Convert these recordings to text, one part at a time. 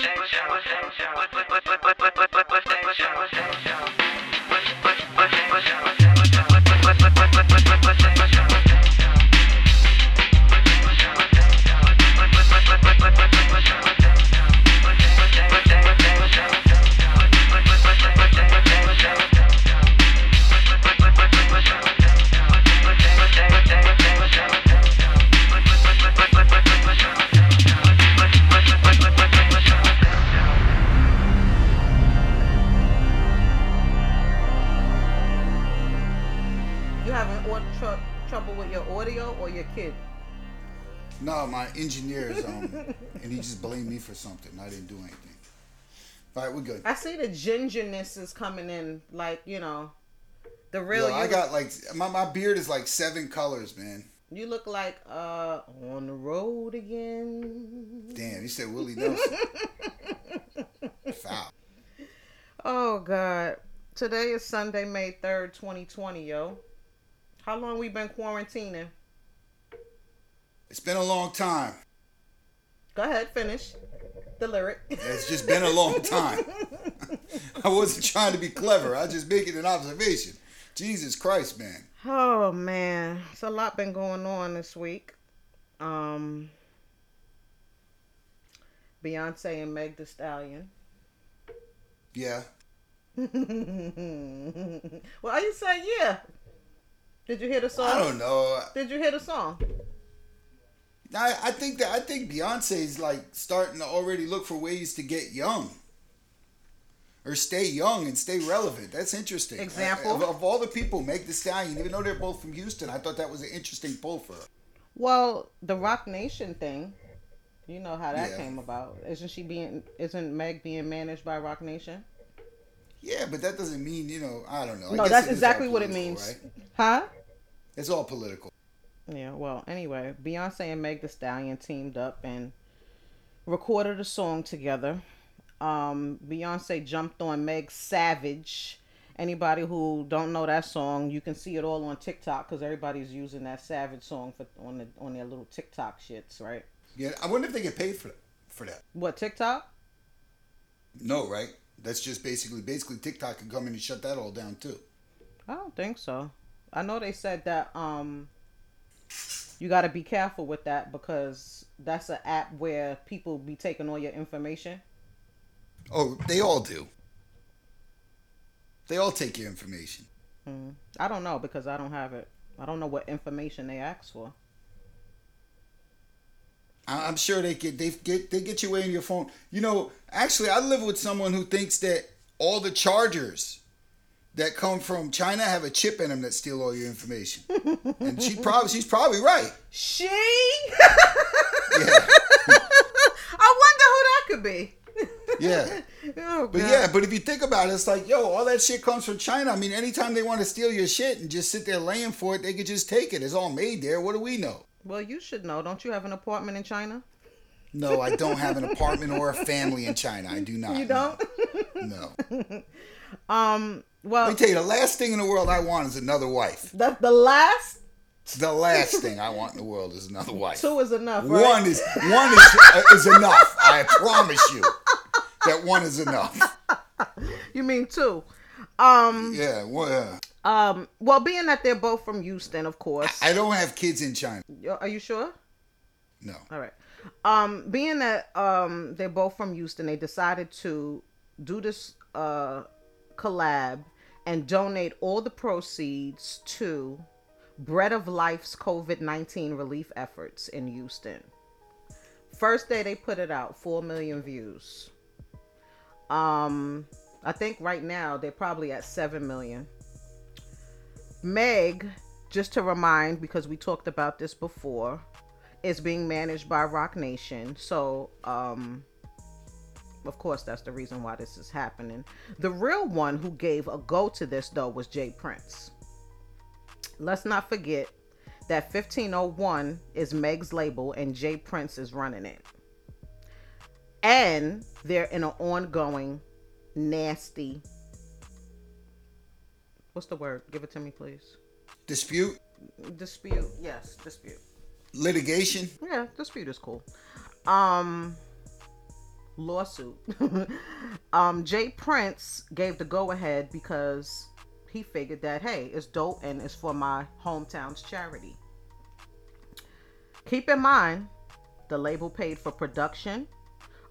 You My um, and he just blamed me for something. I didn't do anything. All right, we're good. I see the gingerness is coming in, like you know, the real. Yo, I you. got like my, my beard is like seven colors, man. You look like uh on the road again. Damn, he said Willie Nelson. Foul. Oh God. Today is Sunday, May third, twenty twenty, yo. How long we been quarantining? It's been a long time. Go ahead, finish the lyric. It's just been a long time. I wasn't trying to be clever. I was just making an observation. Jesus Christ, man. Oh man, it's a lot been going on this week. Um, Beyonce and Meg The Stallion. Yeah. well, I you say yeah. Did you hear the song? I don't know. Did you hear the song? I, I think that I think Beyonce's like starting to already look for ways to get young. Or stay young and stay relevant. That's interesting. Example? Of, of all the people, Meg the Stallion, even though they're both from Houston, I thought that was an interesting pull for her. Well, the Roc Nation thing, you know how that Yeah. came about. Isn't she being? Isn't Meg being managed by Roc Nation? Yeah, but that doesn't mean, you know, I don't know. I no, that's exactly what it means. Right? Huh? It's all political. Yeah, well, anyway, Beyonce and Meg The Stallion teamed up and recorded a song together. Um, Beyonce jumped on Meg Savage. Anybody who don't know that song, you can see it all on TikTok because everybody's using that Savage song for on the on their little TikTok shits, right? Yeah, I wonder if they get paid for that. For that. What TikTok? No, right? That's just basically basically TikTok can come in and shut that all down too. I don't think so. I know they said that um you got to be careful with that because that's an app where people be taking all your information. Oh, they all do. They all take your information. Mm. I don't know because I don't have it. I don't know what information they ask for. I'm sure they get they get they get you away in your phone. You know, actually, I live with someone who thinks that all the chargers that come from China have a chip in them that steal all your information, and she probably she's probably right. She? Yeah, I wonder who that could be. yeah. Oh, But yeah, but if you think about it, it's like, yo, all that shit comes from China. I mean, anytime they want to steal your shit and just sit there laying for it, they could just take it. It's all made there. What do we know? Well, you should know. Don't you have an apartment in China? No, I don't have an apartment or a family in China. I do not. You don't? No. um. Let me tell you, the last thing in the world I want is another wife. that's the last The last thing I want in the world is another wife. two is enough, right? One is one is uh, is enough. I promise you that one is enough. You mean two? Um. Yeah. Well, uh, Um. Well, being that they're both from Houston, of course. I don't have kids in China. Are you sure? No. All right. Um, being that um they're both from Houston, they decided to do this uh collab and donate all the proceeds to Bread of Life's COVID nineteen relief efforts in Houston. First day they put it out, four million views. Um, I think right now they're probably at seven million. Meg, just to remind, because we talked about this before, is being managed by Roc Nation. So, um, of course, that's the reason why this is happening. The real one who gave a go to this, though, was J Prince. Let's not forget that 1501 is Meg's label and J Prince is running it. And they're in an ongoing, nasty. What's the word? Give it to me, please. Dispute, Dispute. Yes, dispute. litigation. Yeah, dispute is cool. Um lawsuit. um, J Prince gave the go ahead because he figured that hey, it's dope and it's for my hometown's charity. Keep in mind, the label paid for production,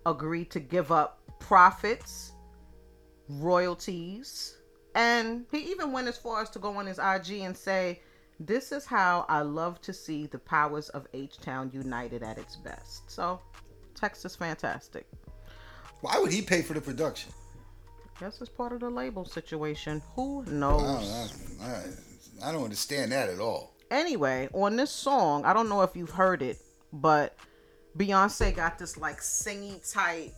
agreed to give up profits, royalties, and he even went as far as to go on his IG and say, This is how I love to see the powers of H Town united at its best. So, Texas fantastic. Why would he pay for the production? Guess it's part of the label situation. Who I knows? don't, I, I don't understand that at all. Anyway, on this song, I don't know if you've heard it, but Beyonce got this like singy type,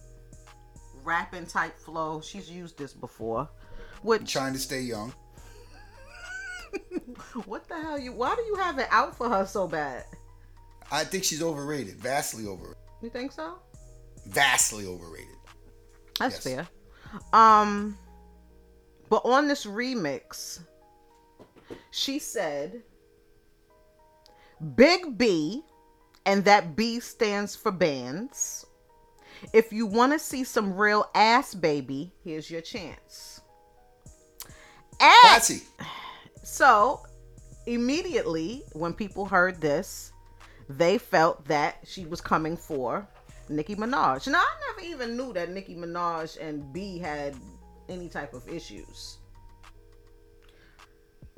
rapping type flow. She's used this before. Which Trying to stay young. what the hell you? Why do you have it out for her so bad? I think she's overrated, vastly overrated, You think so? vastly overrated. That's Yes. fair. Um, but on this remix, she said, "Big B, and that B stands for bands. If you want to see some real ass, baby, here's your chance." And Classy. so, immediately when people heard this, they felt that she was coming for Nicki Minaj. Now, I never even knew that Nicki Minaj and B had any type of issues.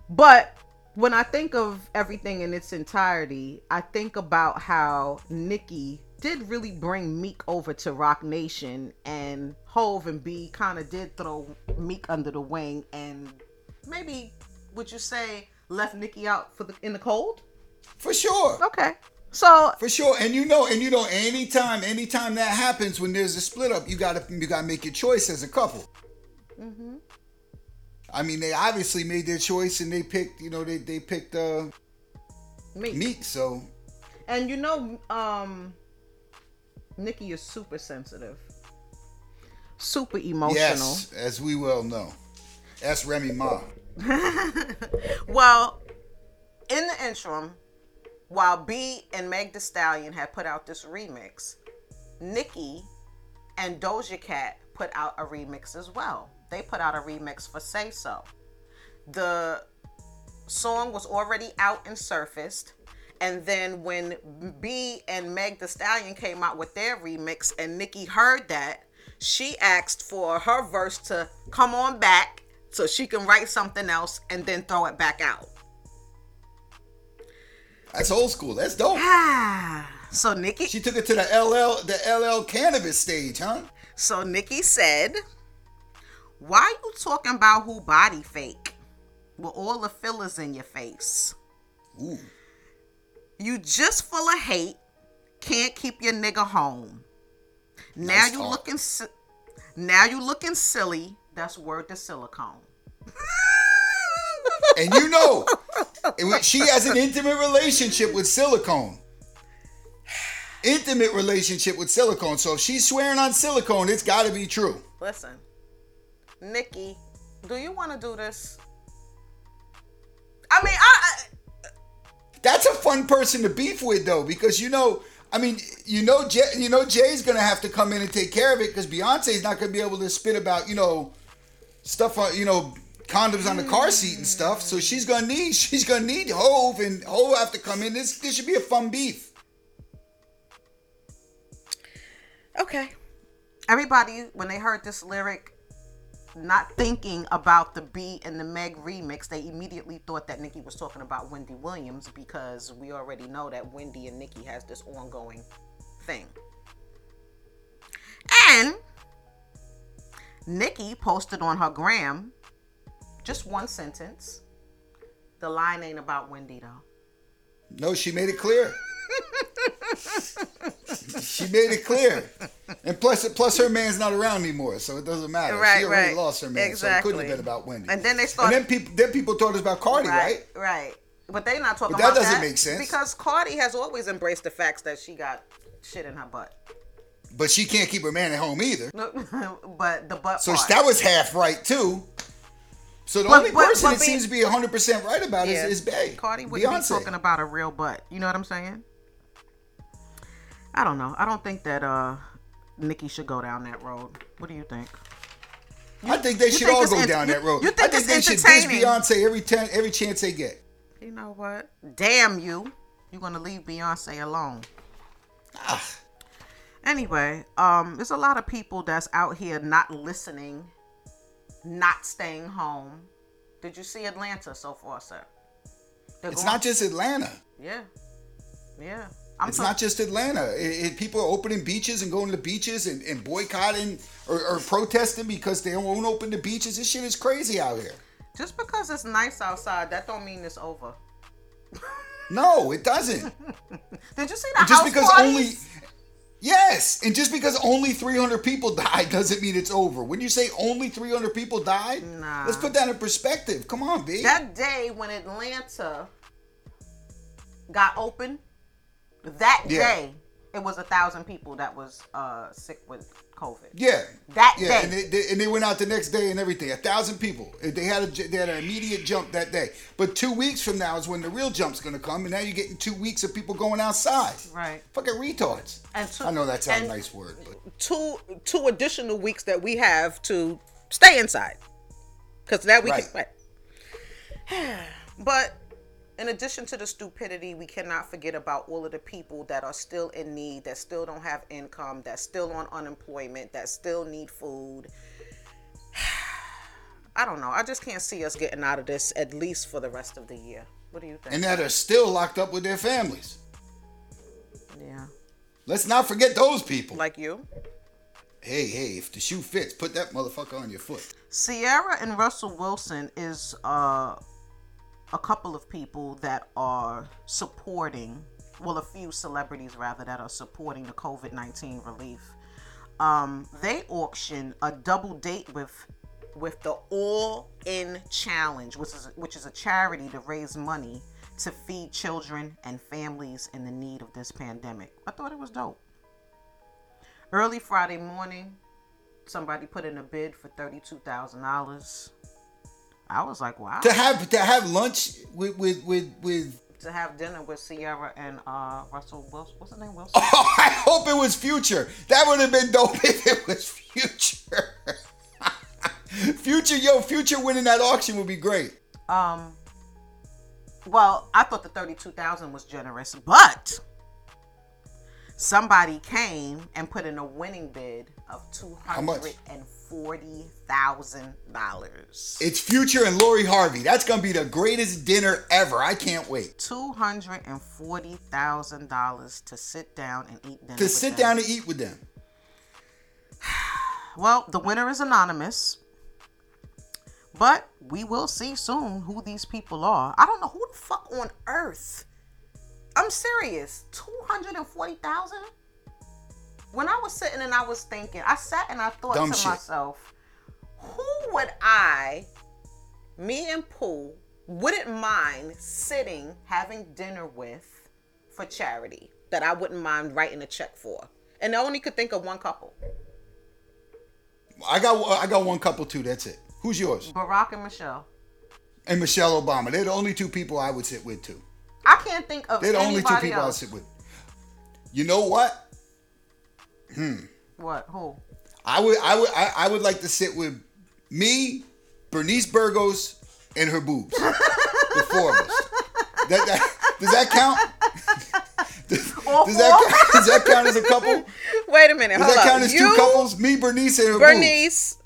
But when I think of everything in its entirety, I think about how Nicki did really bring Meek over to Roc Nation, and Hove and B kind of did throw Meek under the wing, and maybe would you say left Nicki out for the in the cold? For sure. Okay, so For sure. And you know, and you know, anytime, anytime that happens when there's a split up, you gotta you gotta make your choice as a couple. Mm-hmm. I mean, they obviously made their choice and they picked, you know, they they picked uh Meek. Meek. So And you know, um, Nicki is super sensitive, super emotional. yes, as we well know, that's Remy Ma. well, in the interim, while B and Meg The Stallion had put out this remix, Nicki and Doja Cat put out a remix as well. They put out a remix for Say So. The song was already out and surfaced. And then when B and Meg The Stallion came out with their remix and Nicki heard that, she asked for her verse to come on back so she can write something else and then throw it back out. That's old school. That's dope. Ah. So Nicki She took it to the LL the LL cannabis stage, huh? So Nicki said, Why you talking about who body fake? With all the fillers in your face. Ooh. You just full of hate. Can't keep your nigga home. Now Nice you talk. looking si- now you looking silly. That's word to silicone. And you know, she has an intimate relationship with silicone. Intimate relationship with silicone. So if she's swearing on silicone, it's got to be true. Listen, Nicki, do you want to do this? I mean, I, I That's a fun person to beef with, though, because you know, I mean, you know, Jay, you know, Jay's gonna have to come in and take care of it because Beyonce's not gonna be able to spit about, you know, stuff on, you know, condoms on the car seat and stuff. So she's gonna need, she's gonna need Hove, and Hove have to come in. This, this should be a fun beef. Okay. Everybody, when they heard this lyric, not thinking about the B and the Meg remix, they immediately thought that Nicki was talking about Wendy Williams because we already know that Wendy and Nicki has this ongoing thing. And Nicki posted on her gram just one sentence. The line ain't about Wendy though. No, she made it clear. she made it clear. And plus, plus her man's not around anymore, so it doesn't matter. Right, she already right. lost her man, so it couldn't have been about Wendy. And then they started. And then people, then people thought it was about Cardi, right? Right, right. But they're not talking But that about doesn't make sense. because Cardi has always embraced the facts that she got shit in her butt. But she can't keep her man at home either. but the butt So part. that was half right too. So the But- only but- person but that seems to be 100% right about Yeah. is, is Bey. Cardi wouldn't Beyonce. be talking about a real butt. You know what I'm saying? I don't know. I don't think that uh Nicki should go down that road. What do you think? I think they should think all go down you- that road. you think I think they should diss? Beyonce every time, every chance they get. You know what? Damn you. You're gonna leave Beyonce alone. Ah, Anyway, um, there's a lot of people that's out here not listening, not staying home. Did you see Atlanta so far, sir? They're it's going- not just Atlanta. Yeah, yeah. I'm It's not just Atlanta. It, it- people are opening beaches and going to beaches and, and boycotting or, or protesting because they won't open the beaches. This shit is crazy out here. just because it's nice outside, that don't mean it's over. No, it doesn't. Did you see the just because parties? only yes, and just because only 300 people died doesn't mean it's over. When you say only 300 people died, Nah. let's put that in perspective. Come on, B. that day when Atlanta got open, that Yeah. day it was a thousand people that was uh, sick with COVID. yeah, That yeah, day. and they, they, and they went out the next day and everything. A thousand people. They had a they had an immediate jump that day. But two weeks from now is when the real jump's gonna come, and now you're getting two weeks of people going outside. Right. Fucking retards. And two- I know that's a nice word, but two two additional weeks that we have to stay inside because that we Right. can right. but in addition to the stupidity we cannot forget about all of the people that are still in need that still don't have income that still on unemployment that still need food i don't know i just can't see us getting out of this at least for the rest of the year what do you think and that are still locked up with their families. yeah Let's not forget those people. like you hey, hey, if the shoe fits, put that motherfucker on your foot. Ciara and Russell Wilson is uh, a couple of people that are supporting, well, a few celebrities rather, that are supporting the COVID 19 relief. Um, they auction a double date with with the All In Challenge, which is which is a charity to raise money to feed children and families in the need of this pandemic. I thought it was dope. Early Friday morning, somebody put in a bid for thirty-two thousand dollars. I was like, wow. To have to have lunch with with with with. To have dinner with Ciara and uh, Russell Wilson. What's his name? Wilson. Oh, I hope it was Future. That would have been dope if it was Future. Future, yo, Future winning that auction would be great. Um. Well, I thought the thirty-two thousand was generous, but somebody came and put in a winning bid of two hundred and forty thousand dollars. It's Future and Lori Harvey. That's gonna be the greatest dinner ever. I can't wait Two hundred and forty thousand dollars to sit down and eat dinner. to sit them. down and eat with them. Well, the winner is anonymous. But we will see soon who these people are. I don't know who the fuck on earth. I'm serious. 240,000? When I was sitting and I was thinking, I sat and I thought Dumb to shit. myself, who would I, me and Pooh, wouldn't mind sitting having dinner with for charity that I wouldn't mind writing a check for? And I only could think of one couple. I got I got one couple too. That's it. Who's yours? Barack and Michelle. And Michelle Obama. They're the only two people I would sit with too. I can't think of They're the only two people I'll sit with. You know what? Hmm. What? Who? I would I would I, I would like to sit with me, Bernice Burgos, and her boobs. the four of us. That, that, does that count? does, does that count, does that count as a couple? Wait a minute. Does that up. count as you, two couples? Me, Bernice, and her boobs. Bernice,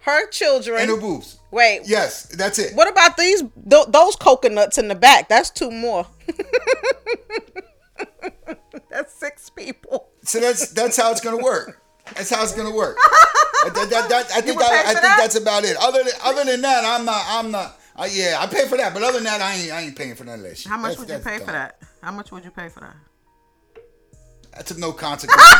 her children. And her boobs. Wait. Yes, that's it. What about these? Th- those coconuts in the back? That's two more. That's six people. So that's that's how it's gonna work. That's how it's gonna work. That- that- that- that- I think would I, pay I think that's about it. Other than other than that, I'm not I'm not. Uh, yeah, I pay for that, but other than that, I ain't I ain't paying for none of that shit. How much That's- would you pay dumb. for that? How much would you pay for that? That's of no consequence.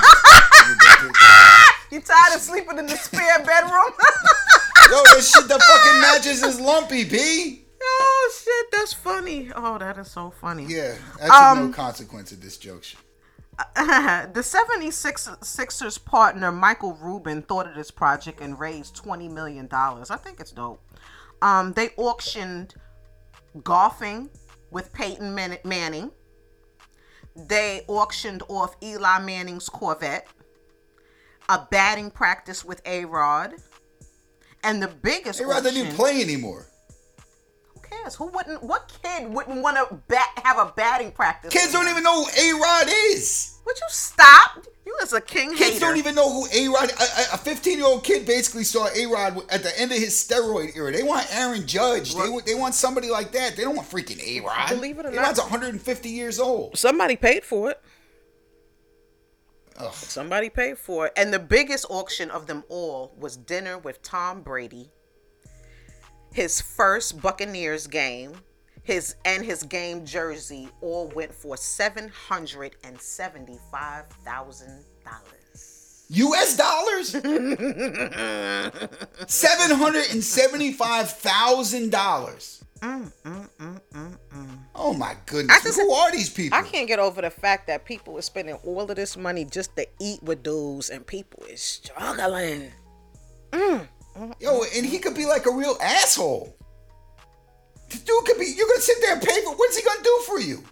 You tired of sleeping in the spare bedroom? Yo, this shit, the fucking matches is lumpy, B. oh shit, that's funny. Oh, that is so funny. Yeah, that's Um, no consequence of this junction. the 76 Sixers partner Michael Rubin thought of this project and raised 20 million dollars. I think it's dope. Um, they auctioned golfing with Peyton Man- Manning. They auctioned off Eli Manning's Corvette. a batting practice with A Rod, and the biggest. A Rod doesn't even auction- play anymore. Who cares? Who wouldn't? What kid wouldn't want to bat have a batting practice? Kids with don't even know who A Rod is. Would you stop? You as a king Kids hater. don't even know who A Rod. A 15 year old kid basically saw A Rod at the end of his steroid era. They want Aaron Judge. They Right. want, they want somebody like that. They don't want freaking A Rod. Believe it or A not- Rod's 150 years old. Somebody paid for it. Ugh. Somebody paid for it. And the biggest auction of them all was dinner with Tom Brady. His first Buccaneers game, his and his game jersey all went for seven hundred and seventy-five thousand dollars. U.S. dollars? Seven hundred and seventy-five thousand dollars. Mm, mm, mm, oh my goodness! I just- Who are these people? I can't get over the fact that people are spending all of this money just to eat with dudes, and people is struggling. Yo, and he could be like a real asshole. This dude could be. You're gonna sit there and pay for. What's he gonna do for you?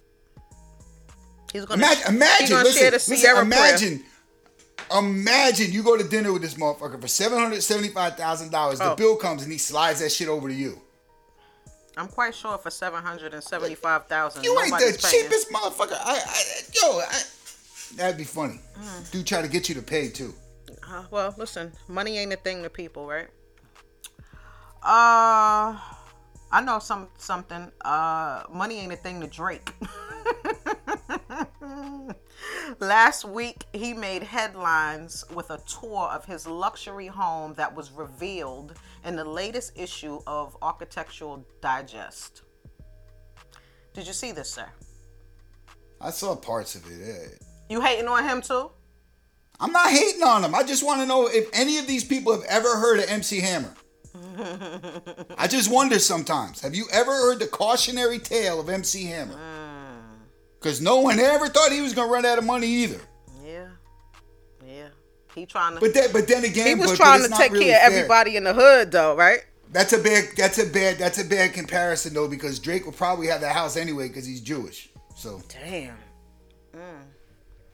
He's gonna Imagine, imagine, gonna listen, share the listen, Sierra prayer. imagine, imagine you go to dinner with this motherfucker for seven hundred seventy-five thousand dollars. The Oh. bill comes and he slides that shit over to you. I'm quite sure for seven hundred and seventy-five thousand. You ain't the cheapest motherfucker. I, I yo, I, that'd be funny. Mm. Dude, try to get you to pay too. Uh, well, listen, money ain't a thing to people, right? Uh, I know some something. Uh, money ain't a thing to Drake. Last week, he made headlines with a tour of his luxury home that was revealed in the latest issue of Architectural Digest. Did you see this, sir? I saw parts of it. Yeah. You hating on him too? I'm not hating on him. I just want to know if any of these people have ever heard of MC Hammer. I just wonder sometimes. Have you ever heard the cautionary tale of MC Hammer? Mm. Because no one ever thought he was gonna run out of money either. Yeah, yeah. He trying to. But then, but then again, he was but- but trying it's to take really care of everybody in the hood, though, right? That's a bad. That's a bad. That's a bad comparison though, because Drake will probably have that house anyway because he's Jewish. So Damn.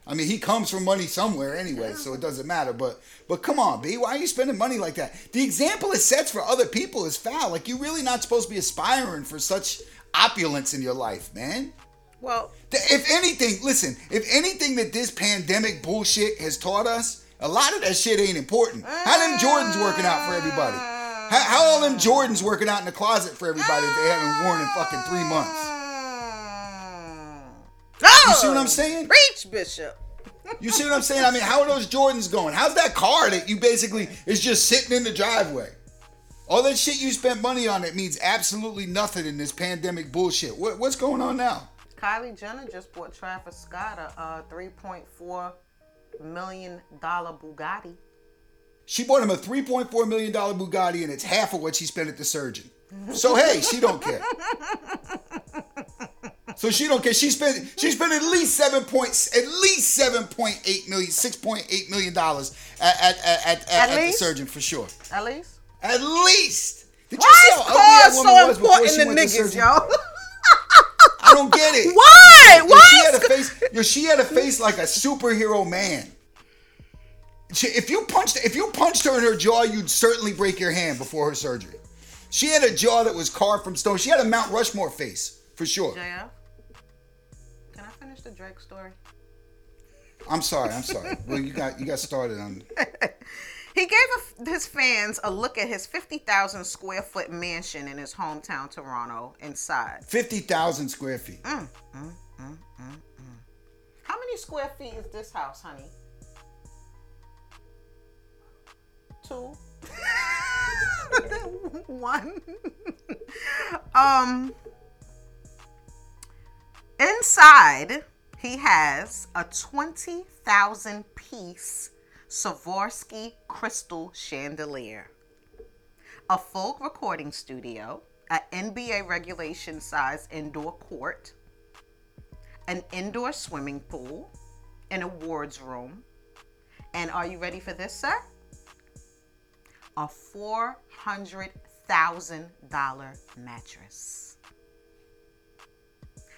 I mean, he comes from money somewhere anyway, so it doesn't matter. But but come on, B, why are you spending money like that? The example it sets for other people is foul. Like you're really not supposed to be aspiring for such opulence in your life, man. Well, If anything, listen, if anything that this pandemic bullshit has taught us, a lot of that shit ain't important. How them Jordans working out for everybody? How, how all them Jordans working out in the closet for everybody if they haven't worn in fucking three months? oh, You see what I'm saying? Preach, Bishop. You see what I'm saying? I mean, how are those Jordans going? How's that car that you basically is just sitting in the driveway? All that shit you spent money on it means absolutely nothing in this pandemic bullshit. What, what's going on now? Kylie Jenner just bought Travis Scott a uh, three point four million dollar Bugatti. She bought him a $3.4 million Bugatti and it's half of what she spent at the surgeon. So hey, she don't care. So she don't care. She spent she spent at least seven points at least seven point eight million, six point eight million dollars at at at, at, at, At the surgeon for sure. At least. At least. Did Why see is how ugly that woman so was before important she to went to niggas, surgery? Yo? I don't get it. Why? Yo, Why? she had a face. Yo, she had a face like a superhero man. She, if you punched, if you punched her in her jaw, you'd certainly break your hand before her surgery. She had a jaw that was carved from stone. She had a Mount Rushmore face for sure. JF, can I finish the Drake story? I'm sorry. I'm sorry. Well, you got you got started on. He gave his fans a look at his 50,000 square foot mansion in his hometown, Toronto, inside. Fifty thousand square feet. Mm. How many square feet is this house, honey? Two. One. um. Inside, he has a 20,000 piece Swarovski crystal chandelier, a full recording studio, an NBA regulation size indoor court, an indoor swimming pool, an awards room, and are you ready for this, sir? A four hundred thousand dollar mattress.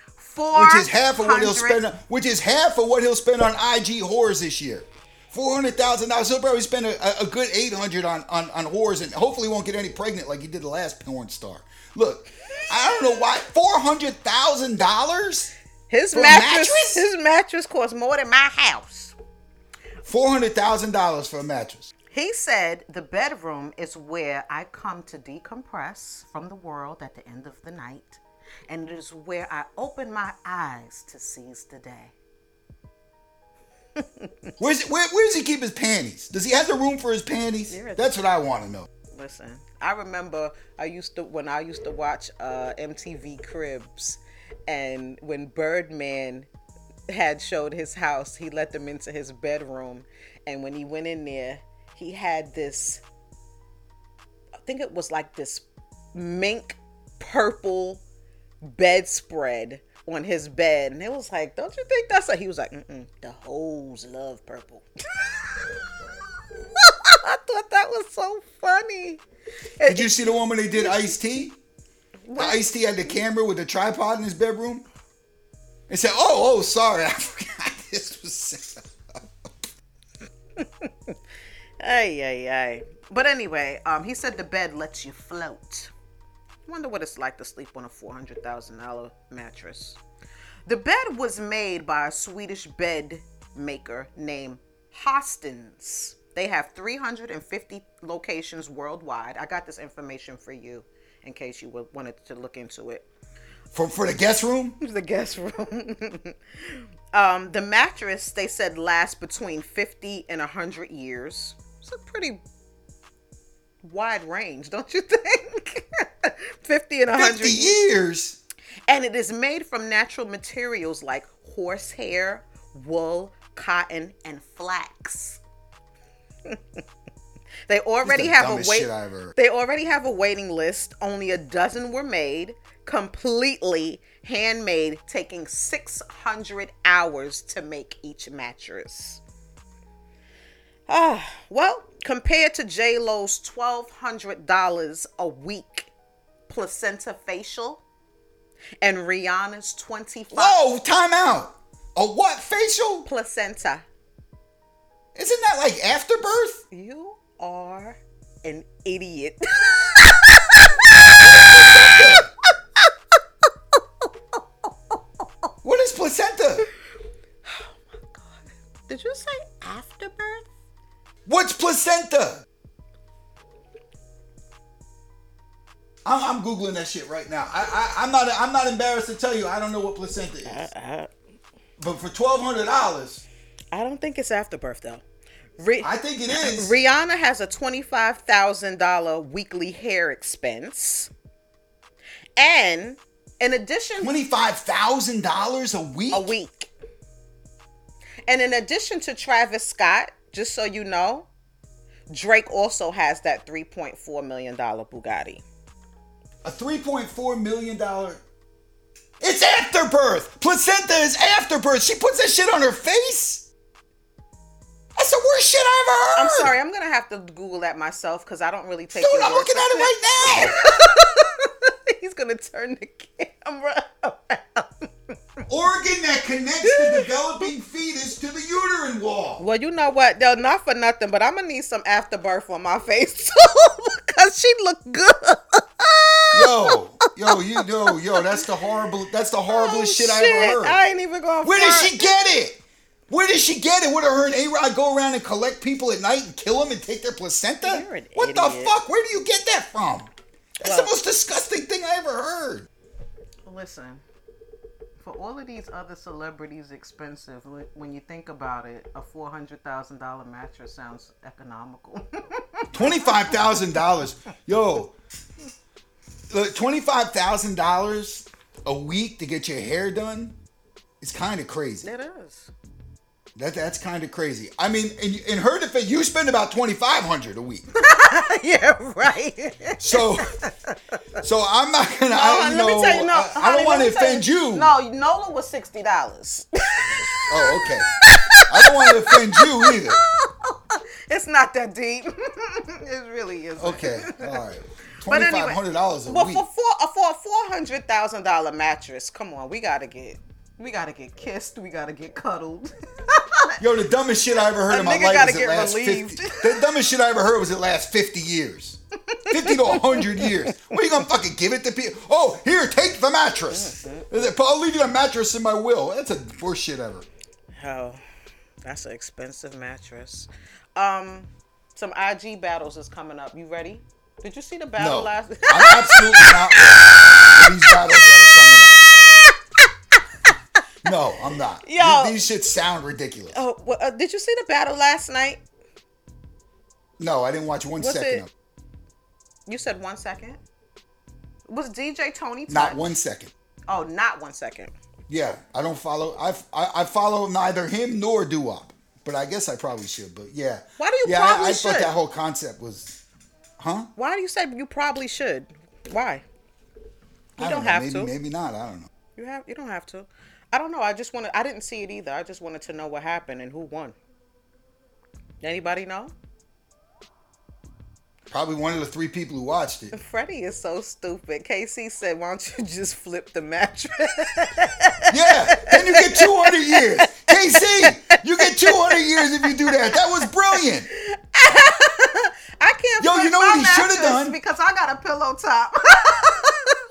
Four which is half of what he'll spend. On, which is half of what he'll spend on IG whores this year. Four hundred thousand dollars. He'll probably spend a, a good eight hundred on, on on whores, and hopefully won't get any pregnant like he did the last porn star. Look, I don't know why four hundred thousand dollars. His mattress, mattress? his mattress costs more than my house. Four hundred thousand dollars for a mattress. He said the bedroom is where I come to decompress from the world at the end of the night, and it is where I open my eyes to seize the day. Where's where, where does he keep his panties? Does he have the room for his panties? That's what I want to know. Listen, I remember I used to when I used to watch uh, MTV Cribs, and when Birdman had showed his house, he let them into his bedroom, and when he went in there, he had this. I think it was like this mink purple bedspread on his bed, and it was like, "Don't you think that's?" A-? He was like, Mm-mm, "The hoes love purple." I thought that was so funny. Did you see the one when they did Ice T? The Ice T had the camera with the tripod in his bedroom. And said, "Oh, oh, sorry, I forgot this was." Ay, ay, ay. But anyway, um, he said the bed lets you float. Wonder what it's like to sleep on a four hundred thousand dollar mattress. The bed was made by a Swedish bed maker named Hästens. They have 350 locations worldwide. I got this information for you in case you wanted to look into it. For for the guest room? the guest room. um, the mattress they said lasts between 50 and 100 years. It's a pretty wide range, don't you think? 50 and 100 Fifty years. and it is made from natural materials like horsehair, wool, cotton, and flax. they already the have a wait. shit I ever heard. They already have a waiting list. Only a dozen were made, completely handmade, taking 600 hours to make each mattress. Ah, well, compared to J Lo's twelve hundred dollars a week placenta facial, and Rihanna's twenty five Whoa, time out. A what facial? placenta. Isn't that like afterbirth? You are an idiot. What is placenta? Oh my god. Did you say afterbirth? What's placenta? I'm, I'm googling that shit right now. I, I I'm not I'm not embarrassed to tell you I don't know what placenta is. I, But for twelve hundred dollars, I don't think it's afterbirth though. Ri- I think it is. Rihanna has a twenty-five thousand dollar weekly hair expense, and in addition, Twenty five thousand dollars a week. a week, and in addition to Travis Scott, just so you know, Drake also has that three point four million dollar Bugatti. A three point four million dollar. It's afterbirth. Placenta is afterbirth. She puts that shit on her face. That's the worst shit I ever heard. I'm sorry, I'm gonna have to Google that myself because I don't really take. Dude, I'm looking at it it. right now. He's gonna turn the camera around. Organ that connects the developing fetus to the uterine wall. Well, you know what? Though not for nothing, but I'm gonna need some afterbirth on my face too because she looked good. Yo, yo, you, yo, yo. That's the horrible. That's the horriblest Oh, shit, I ever heard. I ain't even going. Where did she get it? Where did she get it? Would her and A Rod go around and collect people at night and kill them and take their placenta? You're an what the fuck? Where do you get that from? That's Well- the most disgusting thing I ever heard. Listen, for all of these other celebrities expensive, when you think about it, a four hundred thousand dollar mattress sounds economical. Twenty-five thousand dollars, yo. Look, twenty-five thousand dollars a week to get your hair done is kind of crazy. it is. That that's kind of crazy. I mean, in, in her defense, you spend about twenty-five hundred a week. yeah, right. So, so I'm not gonna. I, Oh, you let me know, tell you, no, I, I don't want to me offend you. No, Nola was sixty dollars. Oh, okay. I don't want to offend you either. it's not that deep. it really isn't. Okay, all right. But Twenty anyway, five hundred dollars a Well, week. for four for a four hundred thousand dollar mattress, come on, we gotta get we gotta get kissed, we gotta get cuddled, Yo, the dumbest shit I ever heard A in my life gotta is get last relieved. 50. The dumbest shit I ever heard was it last 50 years. 50 to 100 years. What are you gonna fucking give it to people? Oh, here, take the mattress. I'll leave you a mattress in my will. That's the worst shit ever. Oh, that's an expensive mattress. Um, some IG battles is coming up. You ready? Did you see the battle No, last? I'm absolutely not these battles that are coming up. No, I'm not. Yo. These, these shits sound ridiculous. oh, well, uh, did you see the battle last night? No, I didn't watch one Was second it- of. You said one second. Was DJ Tony? Not one second. Oh, not one second. Yeah, I don't follow. I, I, I follow neither him nor Duop, but I guess I probably should. But yeah, Why do you yeah, I- I, thought that whole concept was, huh? Why do you say you probably should? Why? You I don't, know, have maybe, to. Maybe not. I don't know. You have. You don't have to. I don't know. I just wanted. I didn't see it either. I just wanted to know what happened and who won. Anybody know? Probably one of the three people who watched it. Freddie is so stupid. KC said, "Why don't you just flip the mattress?" Yeah, then you get 200 years. KC, you get 200 years if you do that. That was brilliant. I can't. Yo, flip you know what he shoulda mattress done? Because I got a pillow top.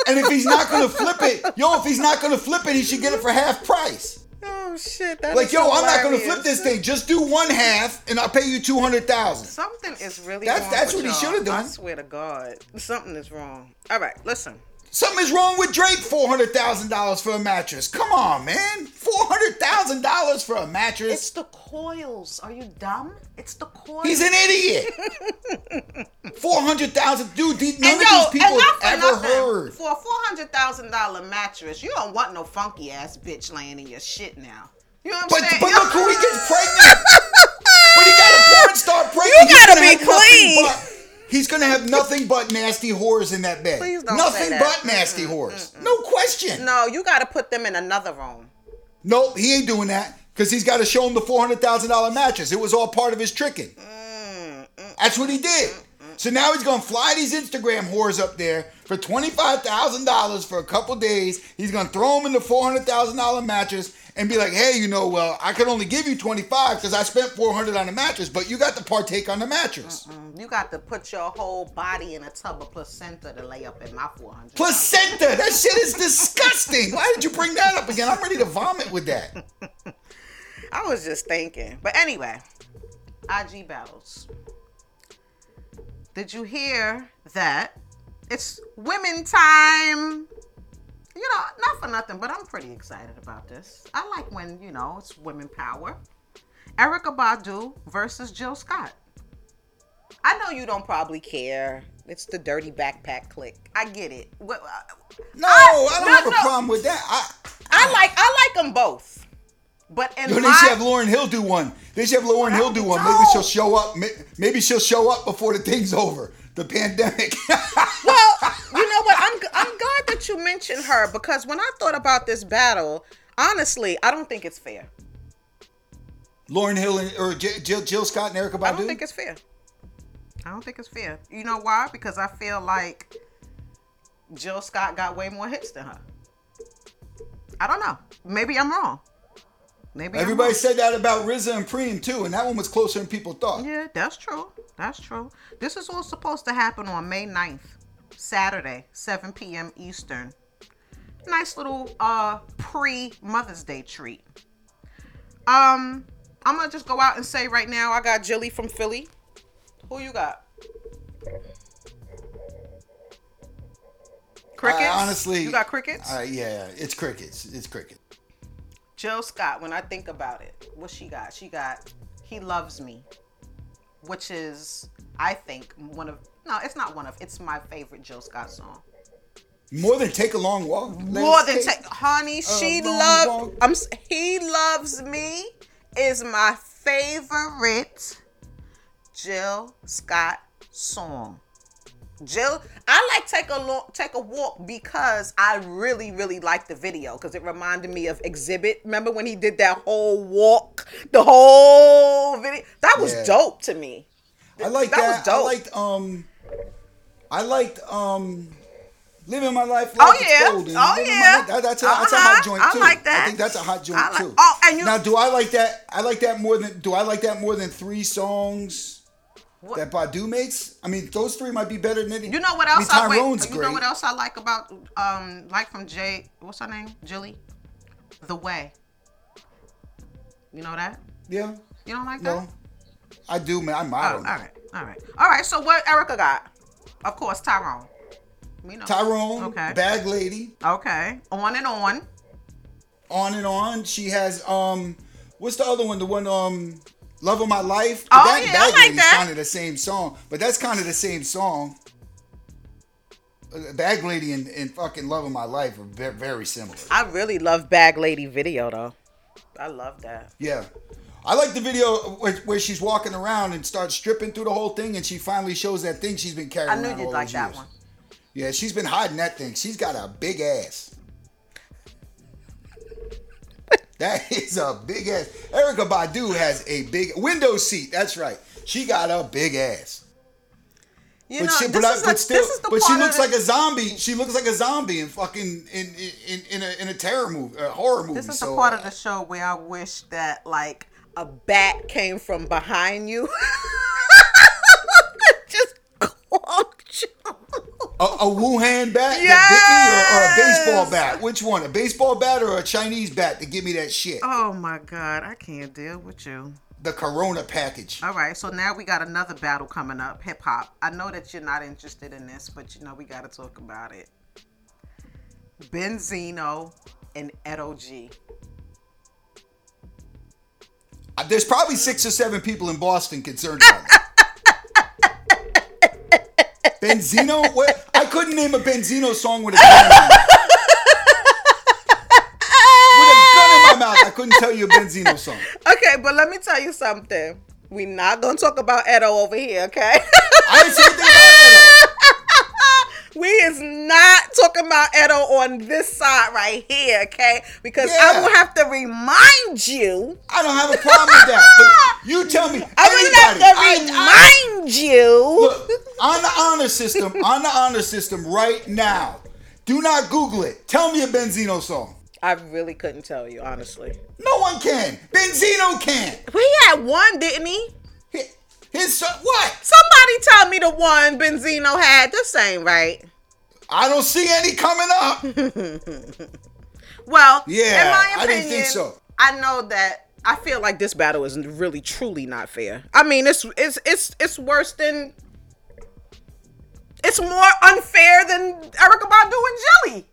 And if he's not gonna flip it, yo, if he's not gonna flip it, he should get it for half price. oh shit! Like, yo, I'm not gonna flip this thing. Just do one half, and I'll pay you 200,000. Something is really That's- wrong that's what he y'all. shoulda done. I swear to God, something is wrong. All right, listen. Something is wrong with Drake. Four hundred thousand dollars for a mattress. Come on, man. Four hundred thousand dollars for a mattress. It's the coils. Are you dumb? It's the coils. He's an idiot. Four hundred thousand, dude. These, none and of yo, these people for ever nothing, heard. For a four hundred thousand dollar mattress, you don't want no funky ass bitch laying in your shit now. You know what I'm saying? but look who he gets pregnant. but he got a porn star pregnant. You gotta be have clean. He's gonna have nothing but nasty whores in that bed. Please don't nothing but nasty whores. No question. no, you got to put them in another room. Nope, he ain't doing that because he's got to show him the four hundred thousand dollar mattress. It was all part of his tricking. Mm, mm, That's what he mm, did. So now he's gonna fly these Instagram whores up there for twenty five thousand dollars for a couple days. He's gonna throw them in the four hundred thousand dollar mattress and be like, "Hey, you know, well, I could only give you twenty five because I spent four hundred on the mattress, but you got to partake on the mattress." You got to put your whole body in a tub of placenta to lay up in my four hundred. Placenta, that shit is disgusting. Why did you bring that up again? I'm ready to vomit with that. I was just thinking. But anyway, IG battles. Did you hear that? It's women time. You know, not for nothing, but I'm pretty excited about this. I like when, you know, it's women power. Erykah Badu versus Jill Scott. I know you don't probably care. It's the dirty backpack click. I get it. Uh, no, I don't no, have a no. problem with that. I, I like I like them both. But in Yo, they my should have Lauryn Hill do one. They should have Lauryn Hill do one. Maybe she'll show up. Maybe she'll show up before the thing's over. The pandemic. Well, you know what? I'm I'm glad that you mentioned her because when I thought about this battle, honestly, I don't think it's fair. Lauryn Hill and, or J- Jill, Jill Scott and Erykah Badu. I don't think it's fair. I don't think it's fair. You know why? Because I feel like Jill Scott got way more hits than her. I don't know. Maybe I'm wrong. Maybe Everybody said that about RZA and Preem too, and that one was closer than people thought. Yeah, that's true. That's true. This is all supposed to happen on May 9th, Saturday, 7 p.m. Eastern. Nice little uh pre Mother's Day treat. Um, I'm gonna just go out and say right now, I got Jilly from Philly. Who you got? Crickets. I honestly, you got crickets. Uh, yeah, it's crickets. It's crickets. Jill Scott, when I think about it, what she got? She got He Loves Me, which is, I think, one of, no, it's not one of, it's my favorite Jill Scott song. More than take a long walk. More than take- honey, she loves. I'm, He Loves Me is my favorite Jill Scott song. Jill, I like take a take a walk because I really really like the video because it reminded me of Exhibit. Remember when he did that whole walk, the whole video? That was Yeah. dope to me. I like That that. was dope. I liked um, I liked um, Living my life Oh, like yeah. it's golden. Oh, Living yeah. that- that's a that's a Uh-huh. hot joint too. I like that. I think that's a hot joint like- too. oh, and you- now, do I like that? I like that more than. Do I like that more than three songs What- that Badu makes? I mean, those three might be better than any. You know what I else mean, I, wait, You know what else I like about um like from Jay what's her name? Jilly? The Way. You know that? Yeah. You don't like that? No. I do, man. I'm Oh, out all right. All right. All right. So what Erykah got? Of course, Tyrone. We know. Tyrone, Okay. Bag Lady, Okay. On and on. on and on. She has um, what's the other one? The one um, Love of My Life. Oh, Bag, yeah, I like that. kind of the same song, but that's kind of the same song. Uh, Bag Lady and, and fucking Love of My Life are very, very similar. I really love Bag Lady video though. I love that. Yeah. I like the video where, where she's walking around and starts stripping through the whole thing, and she finally shows that thing she's been carrying I knew you'd like that years. one. Yeah, she's been hiding that thing. She's got a big ass. That is a big ass. Erykah Badu has a big window seat. That's right. She got a big ass. You But know, she, this but, I, but still, this is the but she looks like a zombie. She looks like a zombie in fucking in in in a in a terror movie, a horror movie. This is so, the part of uh, the show where I wish that like a bat came from behind you. Just clonked you. A, a Wuhan bat that bit me, or, or a baseball bat. Which one? A baseball bat or a Chinese bat to give me that shit? Oh my god, I can't deal with you. The Corona package. All right, so now we got another battle coming up, hip hop. I know that you're not interested in this, but you know we got to talk about it. Benzino and Edo G. Uh, There's probably six or seven people in Boston concerned about it. Benzino? What? I couldn't name a Benzino song with a gun in my mouth. With a gun in my mouth, I couldn't tell you a Benzino song. Okay, but let me tell you something. We're not gonna talk about Edo over here, okay? I didn't say anything we is not talking about Edo on this side right here, okay? Because I will have to remind you. I don't have a problem with that. But you tell me. I will have to I- remind you. Look, on the honor system, on the honor system right now. Do not Google it. Tell me a Benzino song. I really couldn't tell you, honestly. No one can. Benzino can. He had one, didn't he? His, what? Somebody tell me the one Benzino had. This ain't right. I don't see any coming up. Well, Yeah, in my opinion, I didn't think so. I know that I feel like this battle is really truly not fair. I mean, it's it's it's it's worse than it's more unfair than Erykah Badu and Jelly.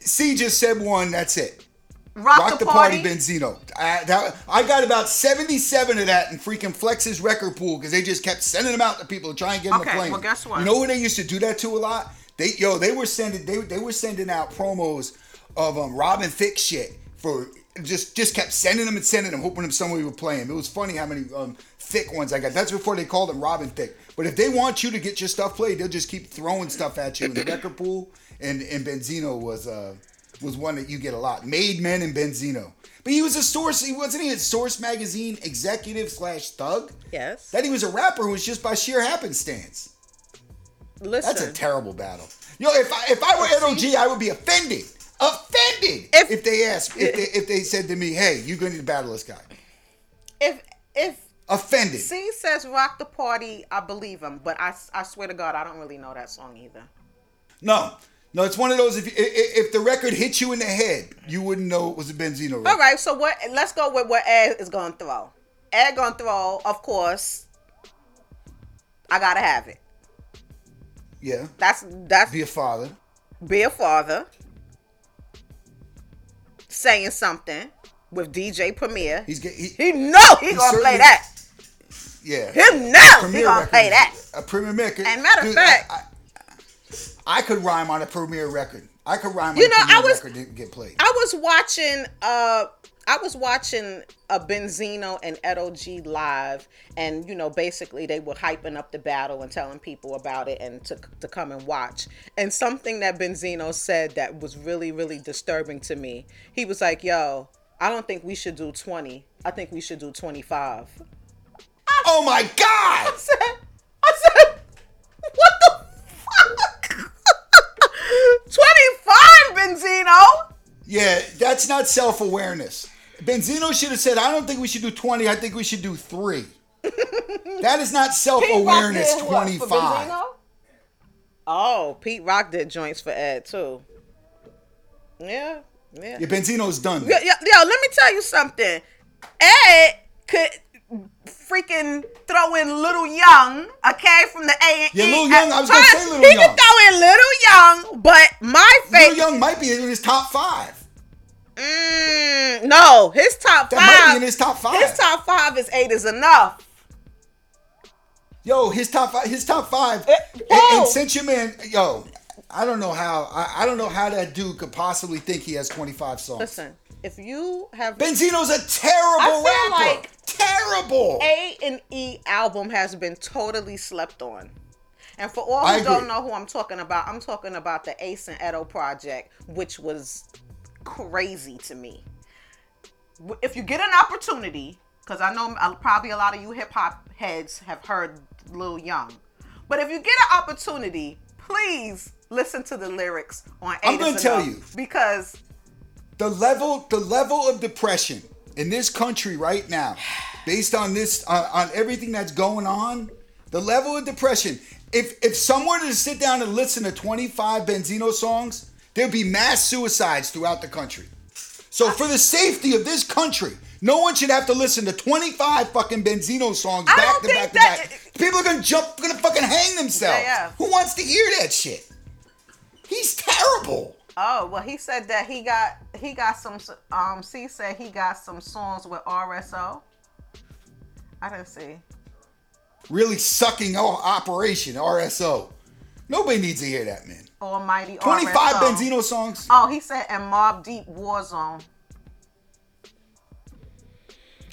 C just said one. That's it. Rock, Rock the, the party. party, Benzino. I, that, I got about 77 of that in freaking Flex's record pool because they just kept sending them out to people to try and get them Okay, to play. well, guess what? You know who they used to do that to a lot? They yo, they were sending they, they were sending out promos of um Robin Thicke shit for just just kept sending them and sending them, hoping them somebody would play them. It was funny how many um thick ones I got. That's before they called them Robin Thick. But if they want you to get your stuff played, they'll just keep throwing stuff at you in the record pool. And and Benzino was uh was one that you get a lot. Made Men and Benzino. But he was a source. He wasn't he a Source magazine executive slash thug. Yes. That he was a rapper was just by sheer happenstance. Listen. That's a terrible battle. Yo, if I if I were Edo I would be offended. Offended If- if, they asked if they if they said to me, "Hey, you're going to battle this guy." if if Offended. C says rock the party, I believe him. But I, I swear to God, I don't really know that song either. No, no, it's one of those. If if, the record hit you in the head, you wouldn't know it was a Benzino record. All right, so what? Let's go with what Ed is gonna throw. Ed gonna throw, of course. I gotta have it. Yeah, That's that's be a father. be a father saying something with DJ Premier. He's get he, He know he, gonna play that. yeah. Him know he gonna record play that. A premier record. And matter of fact- I, I, I could rhyme on a Premier record. I could rhyme on You a know, I was- record didn't get played. I was watching uh I was watching a Benzino and Edo G live and you know basically they were hyping up the battle and telling people about it and to to come and watch. And something that Benzino said that was really really disturbing to me. He was like, "Yo, I don't think we should do 20. I think we should do 25." oh my God! I said, I said, what the fuck? Not self awareness. Benzino should have said, "I don't think we should do 20. I think we should do three. that is not self awareness. Pete Rock did what, for 25. Oh, Pete Rock did joints for Ed too. Yeah, yeah. Yeah, Benzino's done. Yo, yo, yo, let me tell you something. Ed could freaking throw in Little Young, okay, from the A. and Yeah, Lil Young, I was gonna Huh? say Young. He Young. could throw in Little Young, but my favorite. Young might be in his top five. Mm, no, his top That might five. be in his top five. His top five is eight is enough. Yo, his top five. His top five. Eh, and, and since your man, yo, I don't know how. I, I don't know how that dude could possibly think he has 25 songs. Listen, if you have Benzino's a terrible I feel rapper. like terrible. A and E album has been totally slept on. And for all who don't know who I'm talking about, I'm talking about the Ace and Edo project, which was crazy to me. If you get an opportunity, because I know probably a lot of you hip hop heads have heard Lil Young, but if you get an opportunity, please listen to the lyrics on I'm Eight gonna tell you. because the level the level of depression in this country right now based on this on, on everything that's going on the level of depression if if someone were to sit down and listen to 25 benzino songs there'd be mass suicides throughout the country. So for the safety of this country no one should have to listen to 25 fucking benzino songs I back to back to back. people are gonna jump gonna fucking hang themselves Yeah. who wants to hear that shit? He's terrible Oh well, he said that he got he got some. Um, C said he got some songs with RSO. I didn't see. really sucking o- operation RSO. Nobody needs to hear that, man. Almighty 25 Benzino songs. Oh, he said and Mobb Deep Warzone.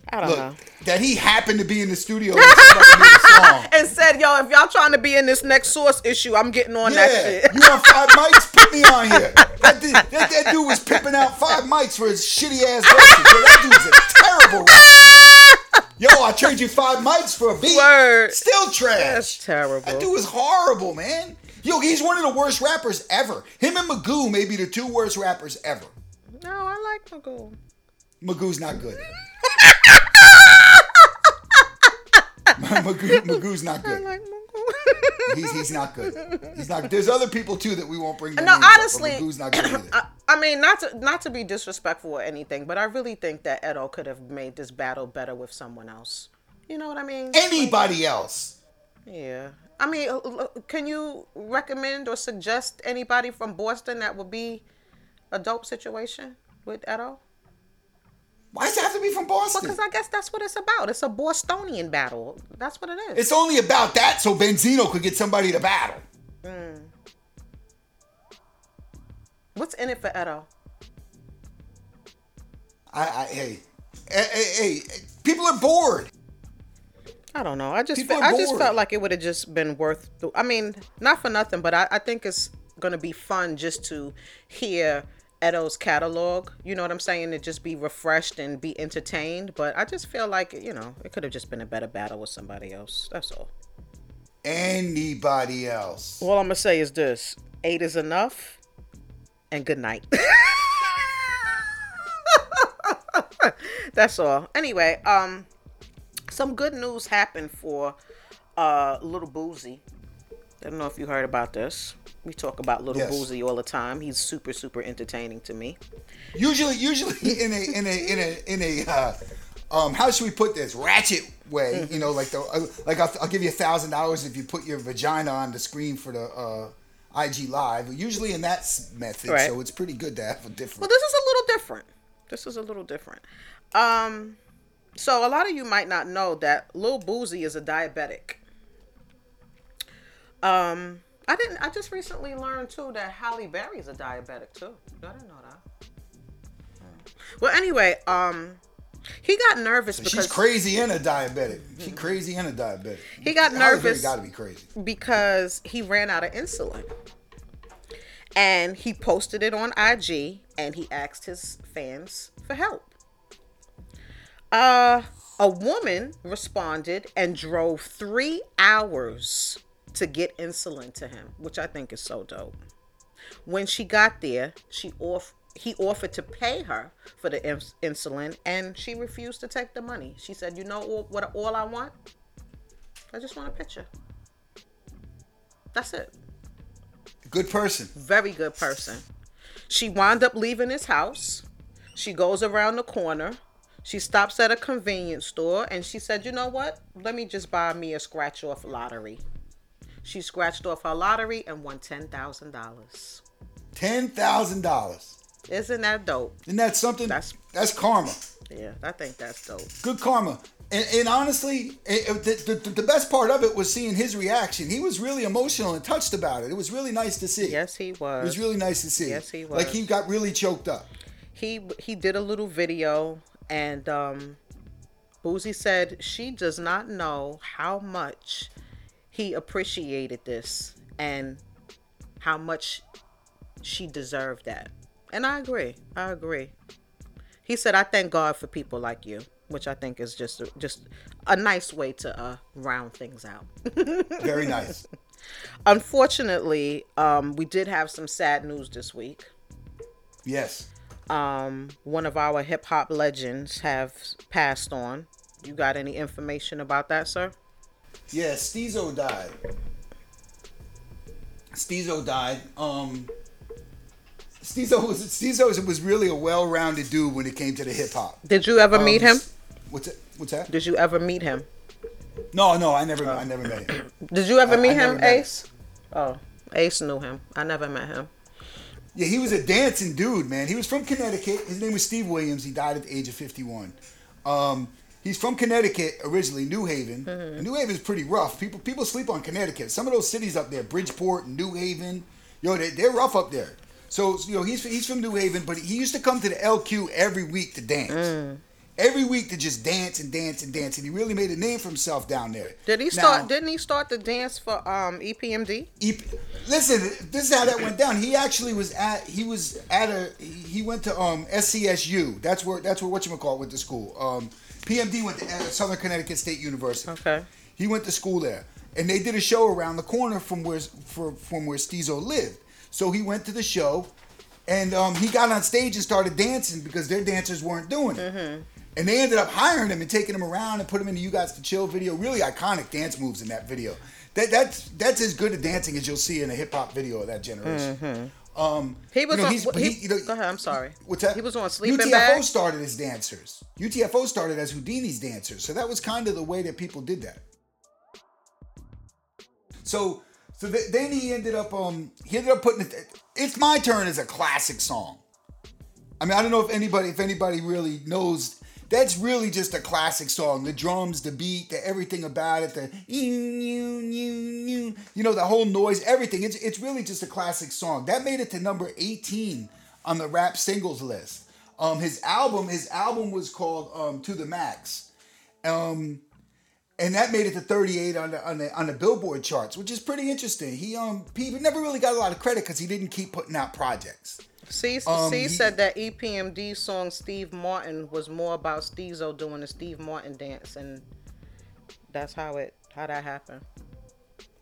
I don't know. That he happened to be in the studio when somebody made a song. And said, "Yo, if y'all trying to be in this next source issue, I'm getting on that shit." you want five mics? Put me on here. That, dude- that, that dude was pimping out five mics for his shitty ass verses. Yo, that dude's a terrible rapper. Yo, I trade you five mics for a beat. Word. Still trash. That's terrible. That dude was horrible, man. Yo, he's one of the worst rappers ever. Him and Magoo may be the two worst rappers ever. No, I like Magoo. Magoo's not good. Magoo, Magoo's not I good. like Magoo. He's, he's not good. He's not. There's other people too that we won't bring. No, names up, honestly, Magoo's not good either. I, I mean, not to not to be disrespectful or anything, but I really think that Edo could have made this battle better with someone else. You know what I mean? Anybody else? Yeah. I mean, uh, uh, can you recommend or suggest anybody from Boston that would be a dope situation with Edo? Why does it have to be from Boston? Because I guess that's what it's about. It's a Bostonian battle. That's what it is. It's only about that so Benzino could get somebody to battle. Mm. What's in it for Edo? I, I hey, hey, hey, hey, people are bored. I don't know. I just fe- I just felt like it would have just been worth. The, I mean, not for nothing, but I, I think it's gonna be fun just to hear Edo's catalog. You know what I'm saying? To just be refreshed and be entertained. But I just feel like you know it could have just been a better battle with somebody else. That's all. Anybody else? All I'm gonna say is this: eight is enough, and good night. That's all. Anyway, um, some good news happened for uh Little Boosie. I don't know if you heard about this. We talk about Little Yes. Boosie all the time. He's super, super entertaining to me. Usually, usually in a in a in a in a uh, um, how should we put this ratchet way? Mm-hmm. You know, like the uh, like I'll, I'll give you a thousand dollars if you put your vagina on the screen for the uh, IG live. Usually in that method, Right. so it's pretty good to have a different. Well, this is a little different. This is a little different. Um, so a lot of you might not know that Lil Boosie is a diabetic. Um, I didn't. I just recently learned too that Halle Berry is a diabetic too. I didn't know that. Well, anyway, um, he got nervous because She's crazy and a diabetic. She crazy and a diabetic. He got Halle nervous. Got to be crazy. because he ran out of insulin. And he posted it on IG and he asked his fans for help. Uh, a woman responded and drove three hours to get insulin to him, which I think is so dope. When she got there, she off he offered to pay her for the ins- insulin, and she refused to take the money. She said, "You know all, what? All I want, I just want a picture. That's it." Good person. Very good person. She wound up leaving his house. She goes around the corner. She stops at a convenience store and she said, You know what? Let me just buy me a scratch off lottery. She scratched off her lottery and won $10,000. Ten thousand dollars. Isn't that dope? Isn't that something? That's- That's karma. Yeah, I think that's dope. Good karma. And, and honestly, it, the, the, the best part of it was seeing his reaction. He was really emotional and touched about it. It was really nice to see. Yes, he was. It was. was really nice to see. Yes, he was. Like he got really choked up. he he did a little video and um Boosie said she does not know how much he appreciated this and how much she deserved that. And I agree. I agree. He said I thank God for people like you, which I think is just just a nice way to uh round things out. Very nice. Unfortunately, um we did have some sad news this week. Yes. um, one of our hip hop legends have passed on. You got any information about that, sir? Yeah, Stezo died. Stezo died. Um Stezo was Stezo was really a well-rounded dude when it came to the hip hop. Did you ever meet him? What's that? What's that? Did you ever meet him? No, no, I never, I never met him. Did you ever I- meet I him, met him. Ace? Oh, Ace knew him. I never met him. Yeah, he was a dancing dude, man. He was from Connecticut. His name was Steve Williams. He died at the age of 51. Um, he's from Connecticut originally, New Haven. Mm-hmm. New Haven is pretty rough. People people sleep on Connecticut. Some of those cities up there, Bridgeport, New Haven, yo, they, they're rough up there. So you know he's he's from New Haven, but he used to come to the LQ every week to dance. Mm. Every week to just dance and dance and dance, and he really made a name for himself down there. Did he Now- start? didn't he start the dance for um EPMD? listen, this is how that went down. He actually was at he was at a he went to um SCSU. That's where that's where what you call it went to school. Um, PMD went to uh, Southern Connecticut State University. Okay. He went to school there, and they did a show around the corner from where for, from where Stezo lived. So he went to the show, and um, he got on stage and started dancing because their dancers weren't doing it. And they ended up hiring him and taking him around and put him in the "You Gots to Chill" video. Really iconic dance moves in that video. That that's that's as good at dancing as you'll see in a hip hop video of that generation. Um, He was you know, on. he, he- you know, go ahead. I'm sorry. What's that? He was on Sleeping UTFO started as dancers. UTFO started as Whodini's dancers. So that was kind of the way that people did that. So so th- then he ended up um he ended up putting it It's My Turn is a classic song. I mean, I don't know if anybody if anybody really knows that's really just a classic song. The drums, the beat, the everything about it, the you know the whole noise, everything. It's it's really just a classic song. That made it to number 18 on the rap singles list. Um his album his album was called um To the Max. Um and that made it to 38 on the on the on the Billboard charts, which is pretty interesting. He um he never really got a lot of credit because he didn't keep putting out projects. C, Um, C he- said that EPMD song Steve Martin was more about Stezo doing the Steve Martin dance, and that's how it how that happened.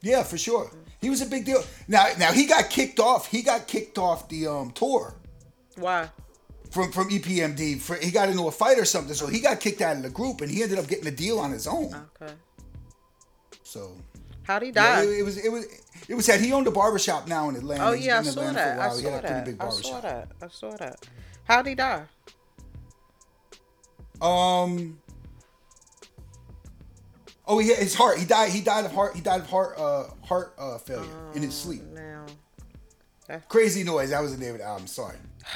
Yeah, for sure. He was a big deal. Now, now he got kicked off. He got kicked off the um, tour Why? from from EPMD. For he got into a fight or something, so he got kicked out of the group, and he ended up getting a deal on his own. Okay. So How'd he yeah, die? it, it was it was it was that he owned a barbershop now in Atlanta. oh yeah, I saw that. I he saw that. I saw that. I saw that. How'd he die? Um. Oh, yeah, his heart. He died. He died of heart. He died of heart. Uh, heart uh, failure in his sleep. Now. Crazy noise. That was the name of the album. Sorry.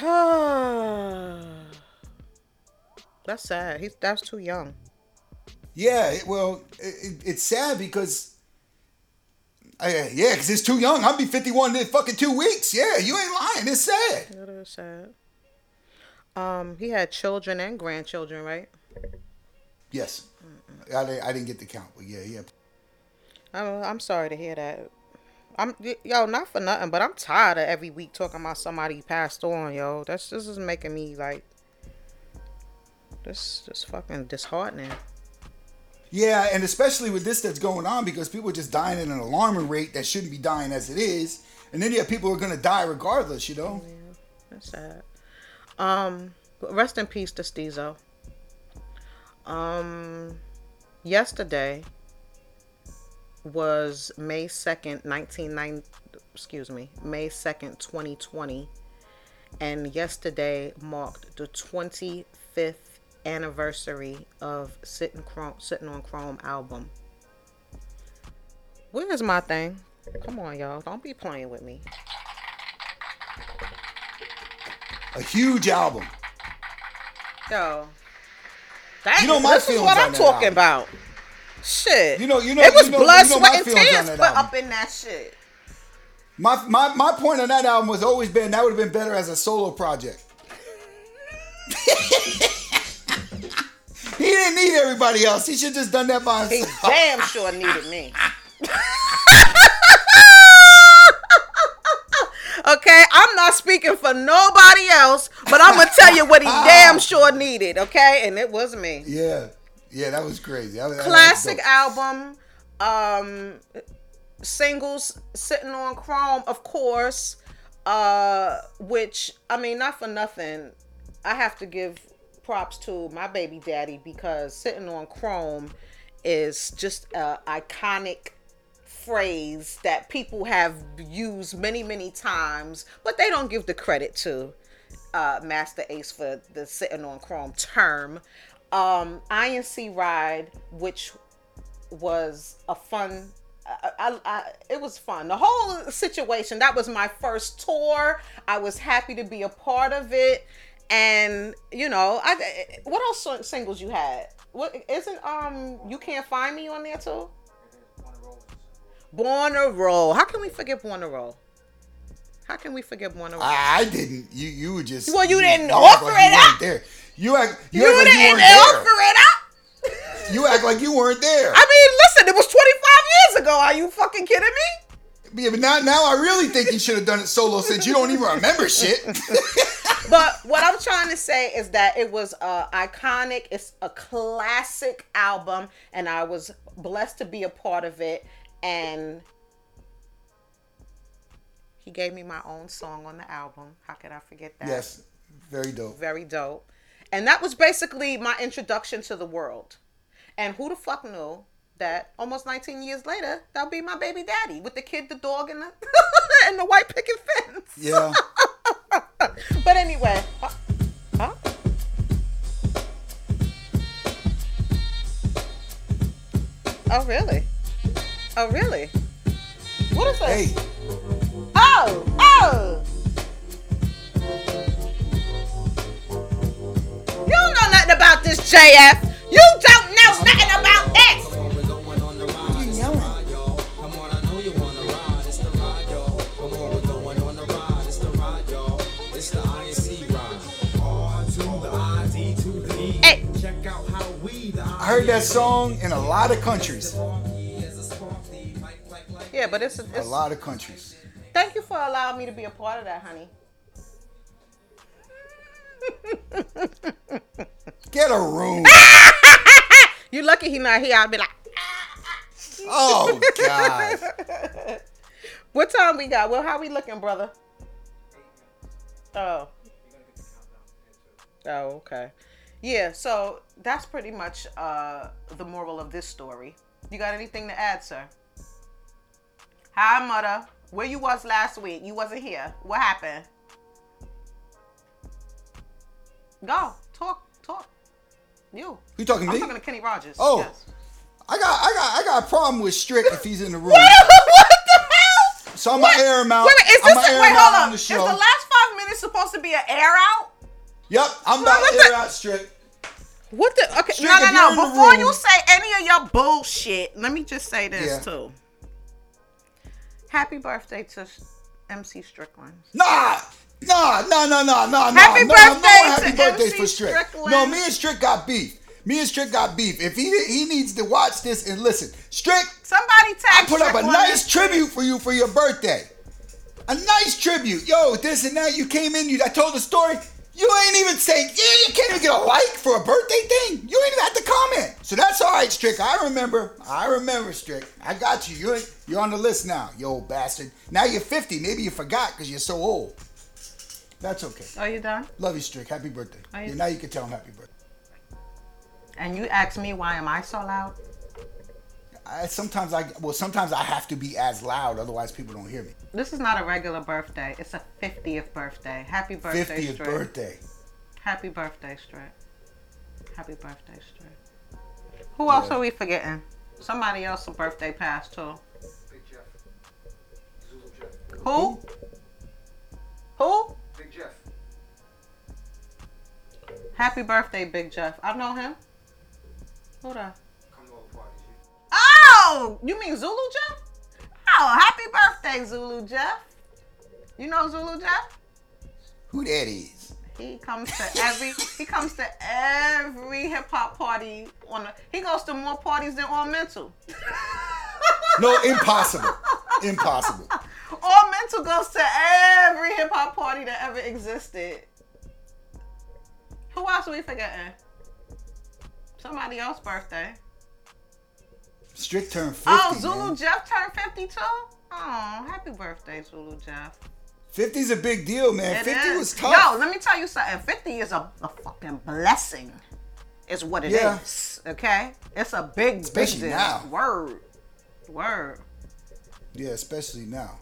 that's sad. He's that's too young. Yeah. It, well, it, it- it's sad because. I, yeah, because it's too young. I'll be 51 in fucking two weeks. Yeah, you ain't lying. It's sad. That is sad. Um, he had children and grandchildren, right? Yes. I, didn't- I didn't get the count, but yeah, yeah. I'm I'm sorry to hear that. I'm yo not for nothing, but I'm tired of every week talking about somebody passed on. Yo, that's this is making me like this this fucking disheartening. Yeah, and especially with this that's going on because people are just dying at an alarming rate that shouldn't be dying as it is. And then have people are going to die regardless, you know? Yeah, that's sad. Um, rest in peace to. Um, yesterday was May second, nineteen nine. Excuse me, May second, twenty twenty, and yesterday marked the twenty fifth anniversary of Sitting Chrome, Sitting on Chrome album. Where's my thing? Come on, y'all. Don't be playing with me. A huge album. Yo. That, You know my this is what I'm talking album. about. Shit. You know- you know- It was you know- blood, you know sweat, and tears put album. up in that shit. My, my my point on that album was always been that would have been better as a solo project. he didn't need everybody else. He should just done that by himself. He damn sure needed me. okay, I'm not speaking for nobody else, but I'm gonna tell you what he damn sure needed. Okay, and it was me. Yeah, yeah, that was crazy. That was, that was Classic album. Um, singles sitting on Chrome, of course. Uh, which I mean, not for nothing, I have to give props to my baby daddy because sitting on Chrome is just a iconic phrase that people have used many many times but they don't give the credit to uh, Masta Ace for the sitting on chrome term. Um inc ride which was a fun I, I, I, it was fun. The whole situation that was my first tour. I was happy to be a part of it and you know i what else singles you had what isn't um you can't find me on there too born to roll how can we forget born to roll how can we forget born to roll I, I didn't. You you were just. Well, you didn't act offer like it up. There. You act. You, you act like you didn't weren't there. offer it up You act like you weren't there. I mean, listen, it was 25 years ago. Are you fucking kidding me? Yeah, but now, now I really think you should have done it solo since you don't even remember shit. But what I'm trying to say is that it was uh, iconic. It's a classic album, and I was blessed to be a part of it. And he gave me my own song on the album. How could I forget that? yes, very dope. Very dope. And that was basically my introduction to the world. And who the fuck knew that almost 19 years later, that'll be my baby daddy with the kid, the dog, and the and the white picket fence. Yeah. But anyway, huh? Huh? Oh really? Oh really? What is this? hey, Oh, oh. You don't know nothing about this, JF. You don't know nothing about this. I heard that song in a lot of countries. yeah, but it's, A it's lot of countries. thank you for allowing me to be a part of that, honey. Get a room. You lucky he not here. I'd be like, Oh God. what time we got? Well, how we looking, brother? Oh. Oh, okay. Yeah, so that's pretty much uh the moral of this story. You got anything to add, sir? Hi, mother. Where you was last week? You wasn't here. What happened? Go. Talk. Talk. You. You talking to I'm me? talking to Kenny Rogers. Oh. Yes. I got I got I got a problem with Strick if he's in the room. what the hell? So I'm gonna air him out. Wait, is this air wait, hold on. Is the last five minutes supposed to be an air out? Yep, I'm about to air out Strick. What the? Okay, Strick, no, no, no. Before room- you say any of your bullshit, let me just say this Yeah. too. Happy birthday to MC Strickland. Nah, nah, nah, nah, nah, nah, Happy nah, birthday no, no happy to birthdays MC for Strick. Strickland. No, me and Strick got beef. Me and Strick got beef. If he he needs to watch this and listen, Strick, Somebody tag I put up a nice tribute for you for your birthday. A nice tribute. Yo, this and that. You came in, you I told the story. You ain't even say, yeah, you can't even get a like for a birthday thing. You ain't even have to comment. So that's all right, Strick. I remember. I remember, Strick. I got you. You're, you're on the list now, you old bastard. Now you're 50. Maybe you forgot because you're so old. That's okay. Are you done? Love you, Strick. Happy birthday. You- Yeah, now you can tell him happy birthday. And you ask me why am I so loud? I, sometimes I well sometimes I have to be as loud, otherwise people don't hear me. This is not a regular birthday. It's a 50th birthday. Happy birthday, Fiftieth Straight. birthday. Happy birthday, Straight. Happy birthday, Straight. Who else are we forgetting? Somebody else's birthday passed too. Big Jeff. Zulu Jeff. Who? Who? Big Jeff. Happy birthday, Big Jeff. I know him. Hold that? Oh, you mean Zulu Jeff? Oh, happy birthday, Zulu Jeff. You know Zulu Jeff? Who that is? He comes to every he comes to every hip hop party on a, he goes to more parties than All Mental. No, impossible. impossible. All Mental goes to every hip hop party that ever existed. Who else are we forgetting? Somebody else's birthday. Strick turned 50. oh, Zulu man. Jeff turned 52? Oh, happy birthday, Zulu Jeff. 50's a big deal, man. It 50 is. was tough. Yo, let me tell you something. 50 is a, a fucking blessing. Is what it is. Yeah. Okay? It's a big, Especially big deal. now. Word. Word. Yeah, especially now.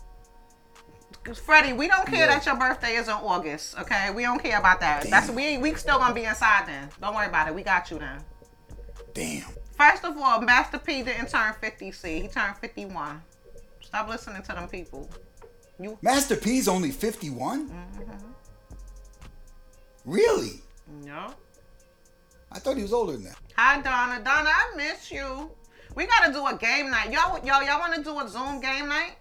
Cause Freddie, we don't care Yeah. that your birthday is in August, okay? We don't care about that. That's we we still gonna be inside then. Don't worry about it. We got you then. Damn. First of all, Master P didn't turn 50 C. He turned 51. Stop listening to them people. You Master P's only 51? Mm-hmm. Really? no. I thought he was older than that. Hi Donna. Donna, I miss you. We gotta do a game night. Y'all y'all y'all wanna do a Zoom game night?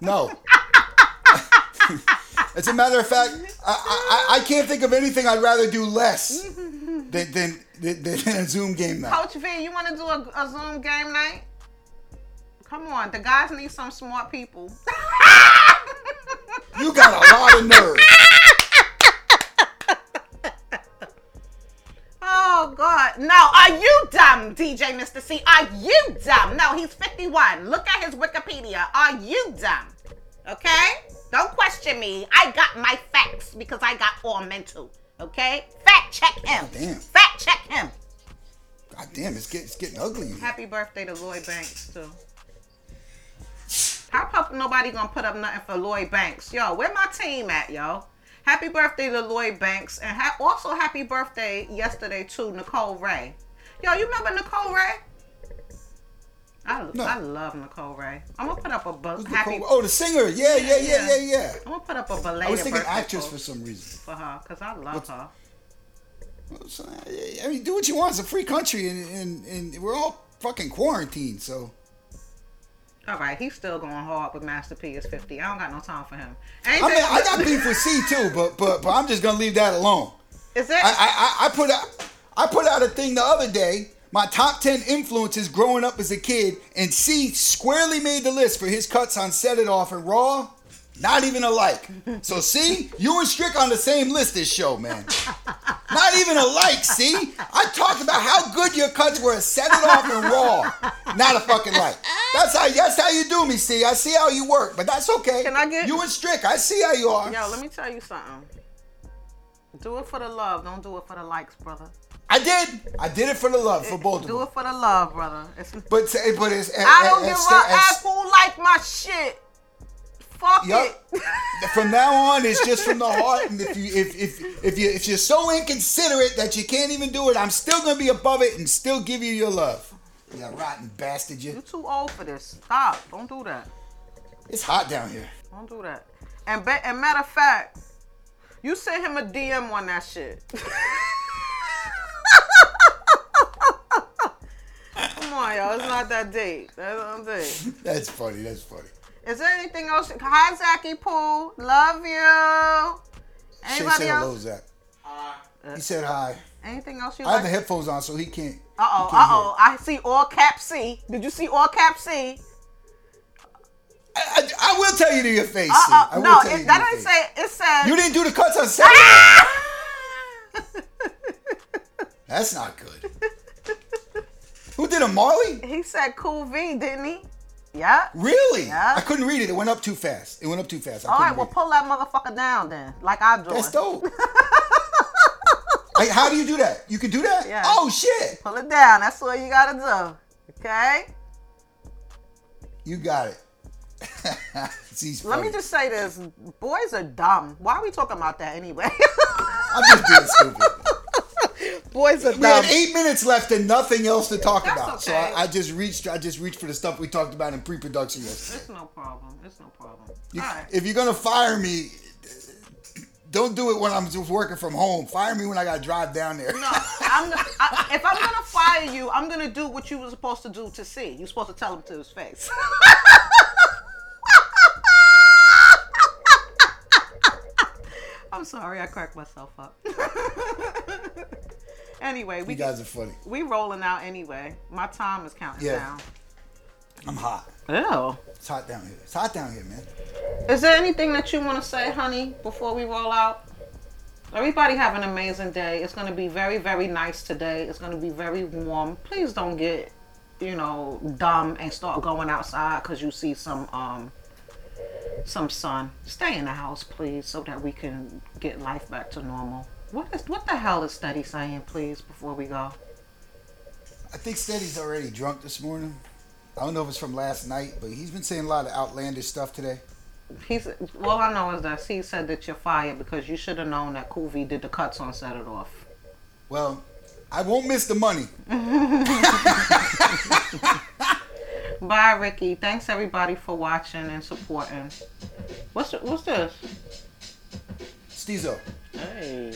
No. As a matter of fact, I, I, I can't think of anything I'd rather do less than, than, than, than a Zoom game night. Coach V, you wanna do a, a Zoom game night? Come on, the guys need some smart people. You got a lot of nerve. Oh God! No, are you dumb, DJ Mr. C? Are you dumb? No, he's 51. Look at his Wikipedia. Are you dumb? Okay? Don't question me. I got my facts because I got all mental. Okay? Fact check him. Damn. Fact check him. God damn, it's, get, it's getting ugly. Happy birthday to Lloyd Banks too. How come nobody gonna put up nothing for Lloyd Banks? Yo, where my team at, yo? Happy birthday to Lloyd Banks, and ha- also happy birthday yesterday to Nicole Wray. Yo, you remember Nicole Wray? I, No. I love Nicole Wray. I'm gonna put up a bu- happy. co- oh, the singer. Yeah, yeah, yeah, yeah, yeah. I'm gonna put up a belated I was thinking actress for some reason. for her because I love her. Uh, I mean, do what you want. It's a free country, and, and, and we're all fucking quarantined. So All right, he's still going hard with Master P is 50. I don't got no time for him. I mean, I got beef with C too, but but but I'm just gonna leave that alone. Is it? I I, I I put out I put out a thing the other day. My top ten influences growing up as a kid, and C squarely made the list for his cuts on Set It Off and Raw. Not even alike. So see, you and Strick on the same list this show, man. Not even alike, see? I talked about how good your cuts were at Set It Off and Raw. Not a fucking like. That's how that's how you do me, see. I see how you work, but that's okay. Can I get- you and Strick, I see how you are. Yo, let me tell you something. Do it for the love. Don't do it for the likes, brother. I did. I did it for the love, for eh, both of Do it for the love, brother. It's, But say- but it's eh, I eh, don't give a a F who like my shit. Fuck Yup. it. From now on, it's just from the heart. And if you if if if you if you're so inconsiderate that you can't even do it, I'm still gonna be above it and still give you your love. You rotten bastard, you You're too old for this. Stop. Don't do that. It's hot down here. Don't do that. And ba- and matter of fact, you sent him a DM on that shit. Come on, y'all. It's not that deep. That's what I'm saying. That's funny. That's funny. Is there anything else? Hi, Zachy Pooh. Love you. Shay Anybody said hello, else? Zach. Uh, He said hi. Anything else you I have the headphones on, so he can't. Uh oh, uh oh. I see all cap C. Did you see all cap C? hear. I, I, I will tell you to your face. Uh C. I oh. will No, tell it, to that your didn't say. It said. You didn't do the cuts on set. That's not good. Who did a Marley? he said cool V, didn't he? Yeah. Really? Yeah. I couldn't read it. It went up too fast. It went up too fast. I All right, well, pull that motherfucker down then, like I'm doing. That's dope. like, how do you do that? You can do that? Yeah. Oh shit! Pull it down. That's what you gotta do. Okay. You got it. Let me just say this: boys are dumb. Why are we talking about that anyway? I'm just being stupid. Boys are We had eight minutes left and nothing else to talk That's about. So. I, I just reached. I just reached for the stuff we talked about in pre-production yesterday. It's no problem. It's no problem. You- All right. If you're gonna fire me, don't do it when I'm just working from home. Fire me when I gotta drive down there. No, I'm. I, if I'm gonna fire you, I'm gonna do what you were supposed to do to see. You're supposed to tell him to his face. I'm sorry, I cracked myself up. anyway, we you guys are funny. we rolling out anyway. My time is counting Yeah. down. I'm hot. Ew. It's hot down here. It's hot down here, man. Is there anything that you want to say, honey, before we roll out? Everybody have an amazing day. It's going to be very, very nice today. It's going to be very warm. Please don't get, you know, dumb and start going outside because you see some um some sun. Stay in the house, please, so that we can get life back to normal. What is what the hell is Steady saying, please, before we go? I think Steady's already drunk this morning. I don't know if it's from last night, but he's been saying a lot of outlandish stuff today. He's all I know is that he said that you're fired because you should have known that Coovey did the cuts on Set It Off. Well, I won't miss the money. Bye, Ricky. Thanks everybody for watching and supporting. What's what's this? Stezo. Hey.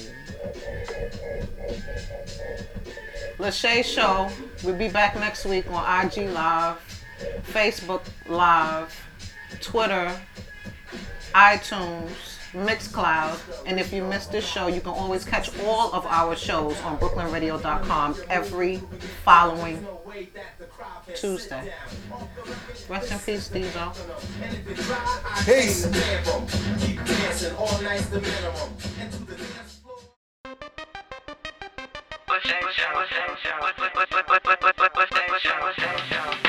Lachey Show. We'll be back next week on IG Live, Facebook Live, Twitter, iTunes, Mixcloud. And if you missed this show, you can always catch all of our shows on BrooklynRadio.com every following Tuesday. Rest in peace, Deezo. Peace. Keep dancing all night's the minimum. And to the dance floor. What's that show? What's that show? What's that show? What's that show?